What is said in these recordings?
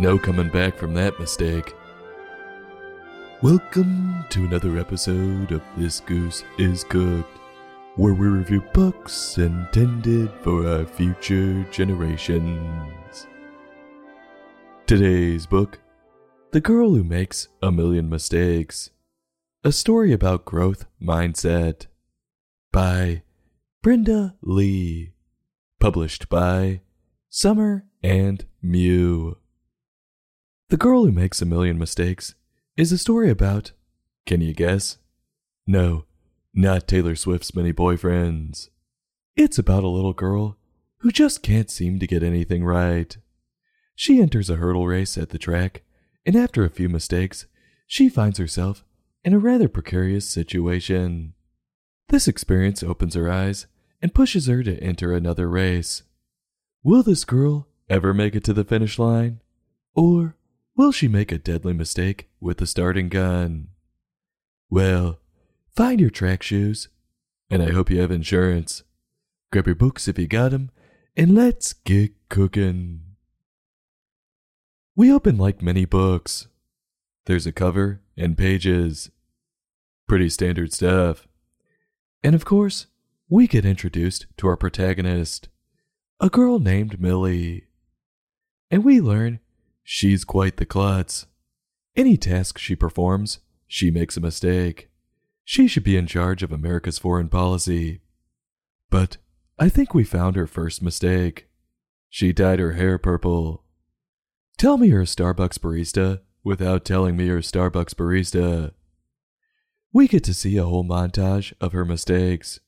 No coming back from that mistake. Welcome to another episode of This Goose is Cooked, where we review books intended for our future generations. Today's book The Girl Who Makes a Million Mistakes, a story about growth mindset by Brenda Li, published by Summer and Mew. The Girl Who Makes a Million Mistakes is a story about, can you guess? No, not Taylor Swift's many boyfriends. It's about a little girl who just can't seem to get anything right. She enters a hurdle race at the track, and after a few mistakes, she finds herself in a rather precarious situation. This experience opens her eyes and pushes her to enter another race. Will this girl ever make it to the finish line? Or will she make a deadly mistake with the starting gun? Well, find your track shoes, and I hope you have insurance. Grab your books if you got 'em, and let's get cooking. We open like many books. There's a cover and pages. Pretty standard stuff. And of course, we get introduced to our protagonist, a girl named Millie. And we learn she's quite the klutz. Any task she performs, she makes a mistake. She should be in charge of America's foreign policy. But I think we found her first mistake. She dyed her hair purple. Tell me a Starbucks barista without telling me a Starbucks barista. We get to see a whole montage of her mistakes.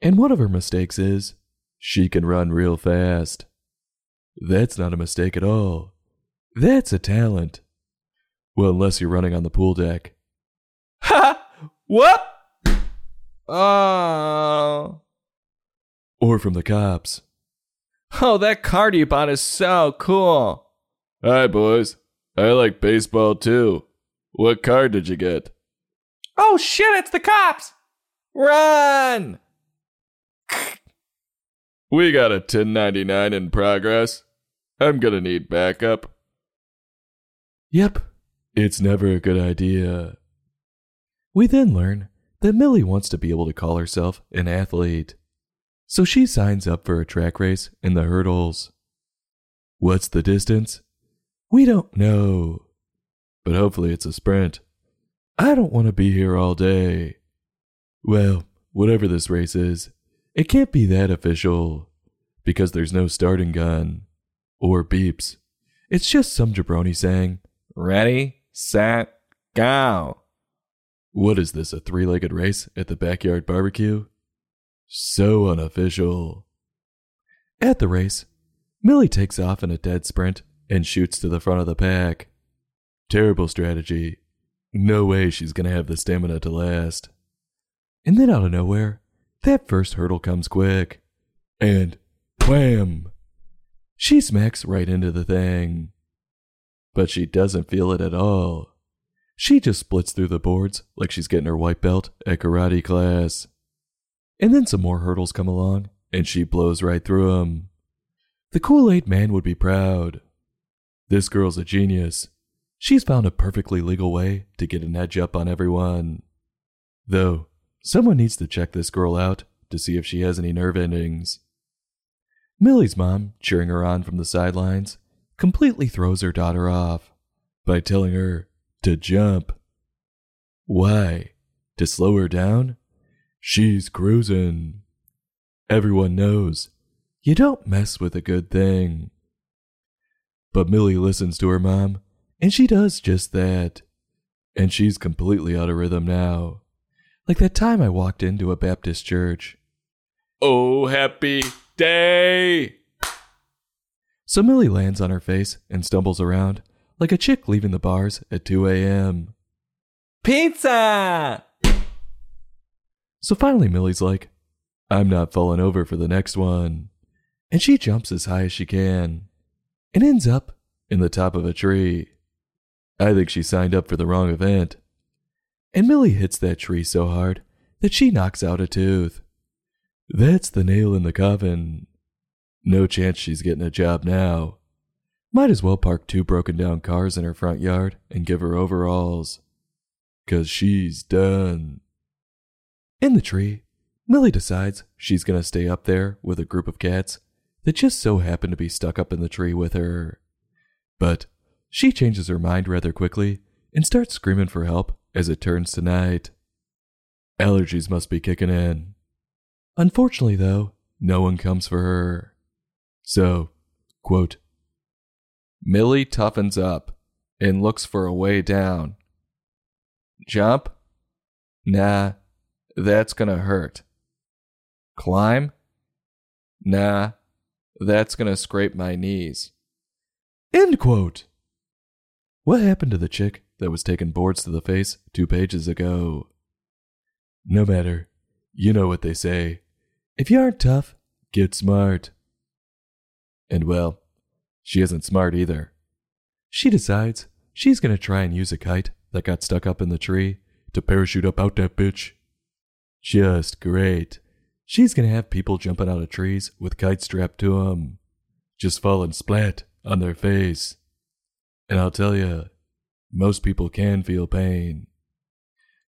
And one of her mistakes is she can run real fast. That's not a mistake at all. That's a talent. Well, unless you're running on the pool deck. Ha! What? Oh. Or from the cops. Oh, that card you bought is so cool. Hi, boys. I like baseball too. What card did you get? Oh shit, it's the cops! Run! We got a 1099 in progress. I'm gonna need backup. Yep, it's never a good idea. We then learn that Millie wants to be able to call herself an athlete. So she signs up for a track race in the hurdles. What's the distance? We don't know. But hopefully it's a sprint. I don't want to be here all day. Well, whatever this race is, it can't be that official because there's no starting gun or beeps. It's just some jabroni saying, Ready, set, go. What is this, a three legged race at the backyard barbecue? So unofficial. At the race, Millie takes off in a dead sprint and shoots to the front of the pack. Terrible strategy. No way she's gonna have the stamina to last. And then out of nowhere, that first hurdle comes quick. And wham! She smacks right into the thing. But she doesn't feel it at all. She just splits through the boards like she's getting her white belt at karate class. And then some more hurdles come along, and she blows right through 'em. The Kool Aid Man would be proud. This girl's a genius. She's found a perfectly legal way to get an edge up on everyone. Though, someone needs to check this girl out to see if she has any nerve endings. Millie's mom, cheering her on from the sidelines, completely throws her daughter off by telling her to jump. Why? To slow her down? She's cruising. Everyone knows you don't mess with a good thing. But Millie listens to her mom, and she does just that. And she's completely out of rhythm now. Like that time I walked into a Baptist church. Oh, happy day! So Millie lands on her face and stumbles around like a chick leaving the bars at 2 a.m. Pizza! So finally, Millie's like, I'm not falling over for the next one. And she jumps as high as she can and ends up in the top of a tree. I think she signed up for the wrong event. And Millie hits that tree so hard that she knocks out a tooth. That's the nail in the coffin. No chance she's getting a job now. Might as well park two broken down cars in her front yard and give her overalls. Cause she's done. In the tree, Millie decides she's gonna stay up there with a group of cats that just so happen to be stuck up in the tree with her. But she changes her mind rather quickly and starts screaming for help as it turns to night. Allergies must be kicking in. Unfortunately, though, no one comes for her. So, quote, Millie toughens up and looks for a way down. Jump? Nah, that's gonna hurt. Climb? Nah, that's gonna scrape my knees. End quote. What happened to the chick that was taking boards to the face two pages ago? No matter. You know what they say. If you aren't tough, get smart. And well, she isn't smart either. She decides she's going to try and use a kite that got stuck up in the tree to parachute up out that bitch. Just great. She's going to have people jumping out of trees with kites strapped to 'em, just falling splat on their face. And I'll tell you, most people can feel pain.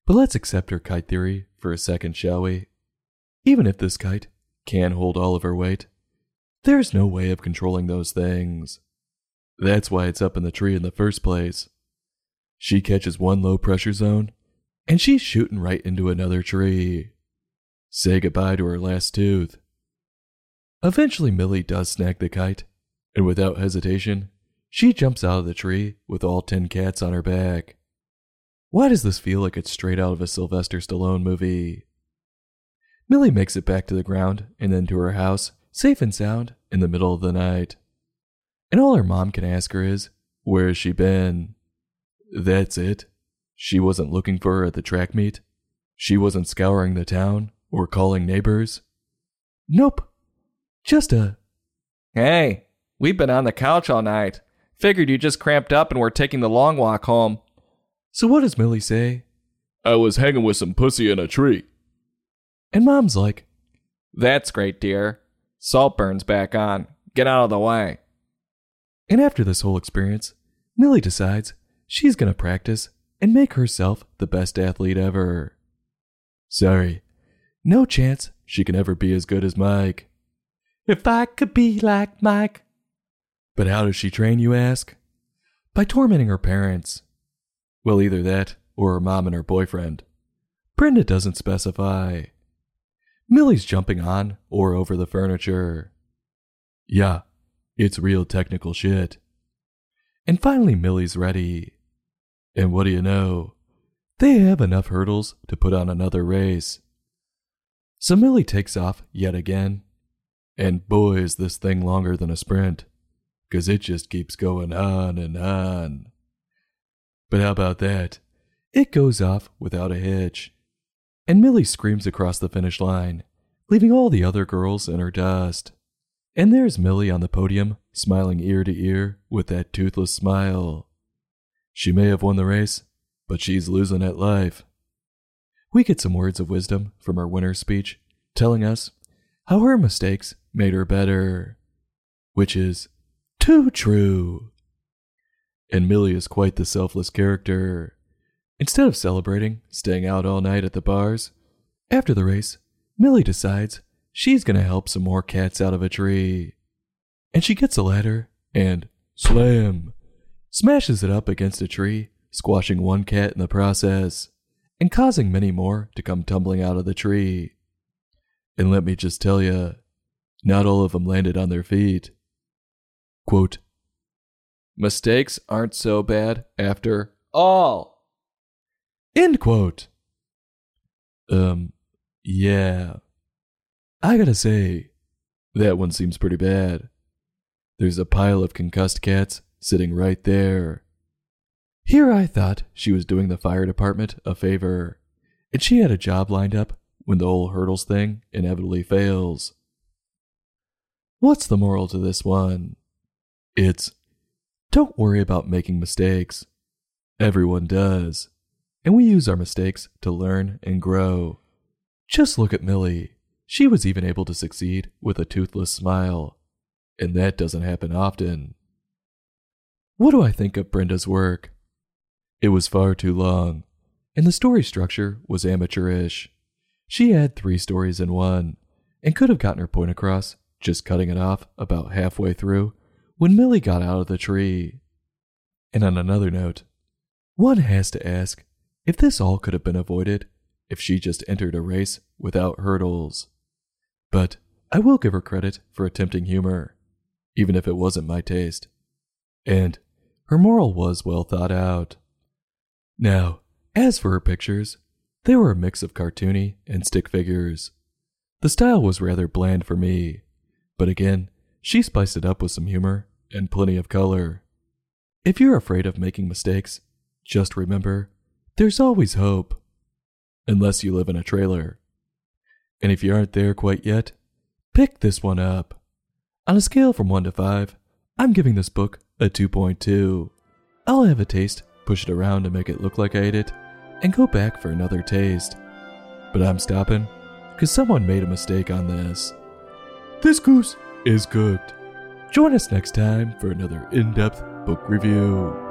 But let's accept her kite theory for a second, shall we? Even if this kite can hold all of her weight, there's no way of controlling those things. That's why it's up in the tree in the first place. She catches one low pressure zone, and she's shooting right into another tree. Say goodbye to her last tooth. Eventually, Millie does snag the kite, and without hesitation, she jumps out of the tree with all ten cats on her back. Why does this feel like it's straight out of a Sylvester Stallone movie? Millie makes it back to the ground and then to her house, safe and sound, in the middle of the night. And all her mom can ask her is, Where has she been? That's it. She wasn't looking for her at the track meet. She wasn't scouring the town or calling neighbors. Nope. Just a. Hey, we've been on the couch all night. Figured you just cramped up and were taking the long walk home. So what does Millie say? I was hanging with some pussy in a tree. And mom's like, That's great, dear. Saltburn's back on. Get out of the way. And after this whole experience, Millie decides she's going to practice and make herself the best athlete ever. Sorry, no chance she can ever be as good as Mike. If I could be like Mike. But how does she train, you ask? By tormenting her parents. Well, either that or her mom and her boyfriend. Brenda doesn't specify. Millie's jumping on or over the furniture. Yeah, it's real technical shit. And finally, Millie's ready. And what do you know? They have enough hurdles to put on another race. So Millie takes off yet again. And boy, is this thing longer than a sprint, 'cause it just keeps going on and on. But how about that? It goes off without a hitch. And Millie screams across the finish line, leaving all the other girls in her dust. And there's Millie on the podium, smiling ear to ear with that toothless smile. She may have won the race, but she's losing at life. We get some words of wisdom from her winner's speech, telling us how her mistakes made her better, which is too true. And Millie is quite the selfless character. Instead of celebrating, staying out all night at the bars, after the race, Millie decides she's to help some more cats out of a tree. And she gets a ladder and slam, smashes it up against a tree, squashing one cat in the process, and causing many more to come tumbling out of the tree. And let me just tell you, not all of them landed on their feet. Quote, Mistakes aren't so bad after all. End quote. Um, yeah. I gotta say, that one seems pretty bad. There's a pile of concussed cats sitting right there. Here I thought she was doing the fire department a favor, and she had a job lined up when the whole hurdles thing inevitably fails. What's the moral to this one? It's don't worry about making mistakes. Everyone does. And we use our mistakes to learn and grow. Just look at Millie. She was even able to succeed with a toothless smile. And that doesn't happen often. What do I think of Brenda's work? It was far too long, and the story structure was amateurish. She had three stories in one, and could have gotten her point across, just cutting it off about halfway through when Millie got out of the tree. And on another note, one has to ask if this all could have been avoided if she just entered a race without hurdles. But I will give her credit for attempting humor, even if it wasn't my taste. And her moral was well thought out. Now, as for her pictures, they were a mix of cartoony and stick figures. The style was rather bland for me, but again, she spiced it up with some humor and plenty of color. If you're afraid of making mistakes, just remember there's always hope. Unless you live in a trailer. And if you aren't there quite yet, pick this one up. On a scale from 1 to 5, I'm giving this book a 2.2. I'll have a taste, push it around to make it look like I ate it, and go back for another taste. But I'm stopping because someone made a mistake on this. This goose is cooked. Join us next time for another in depth book review.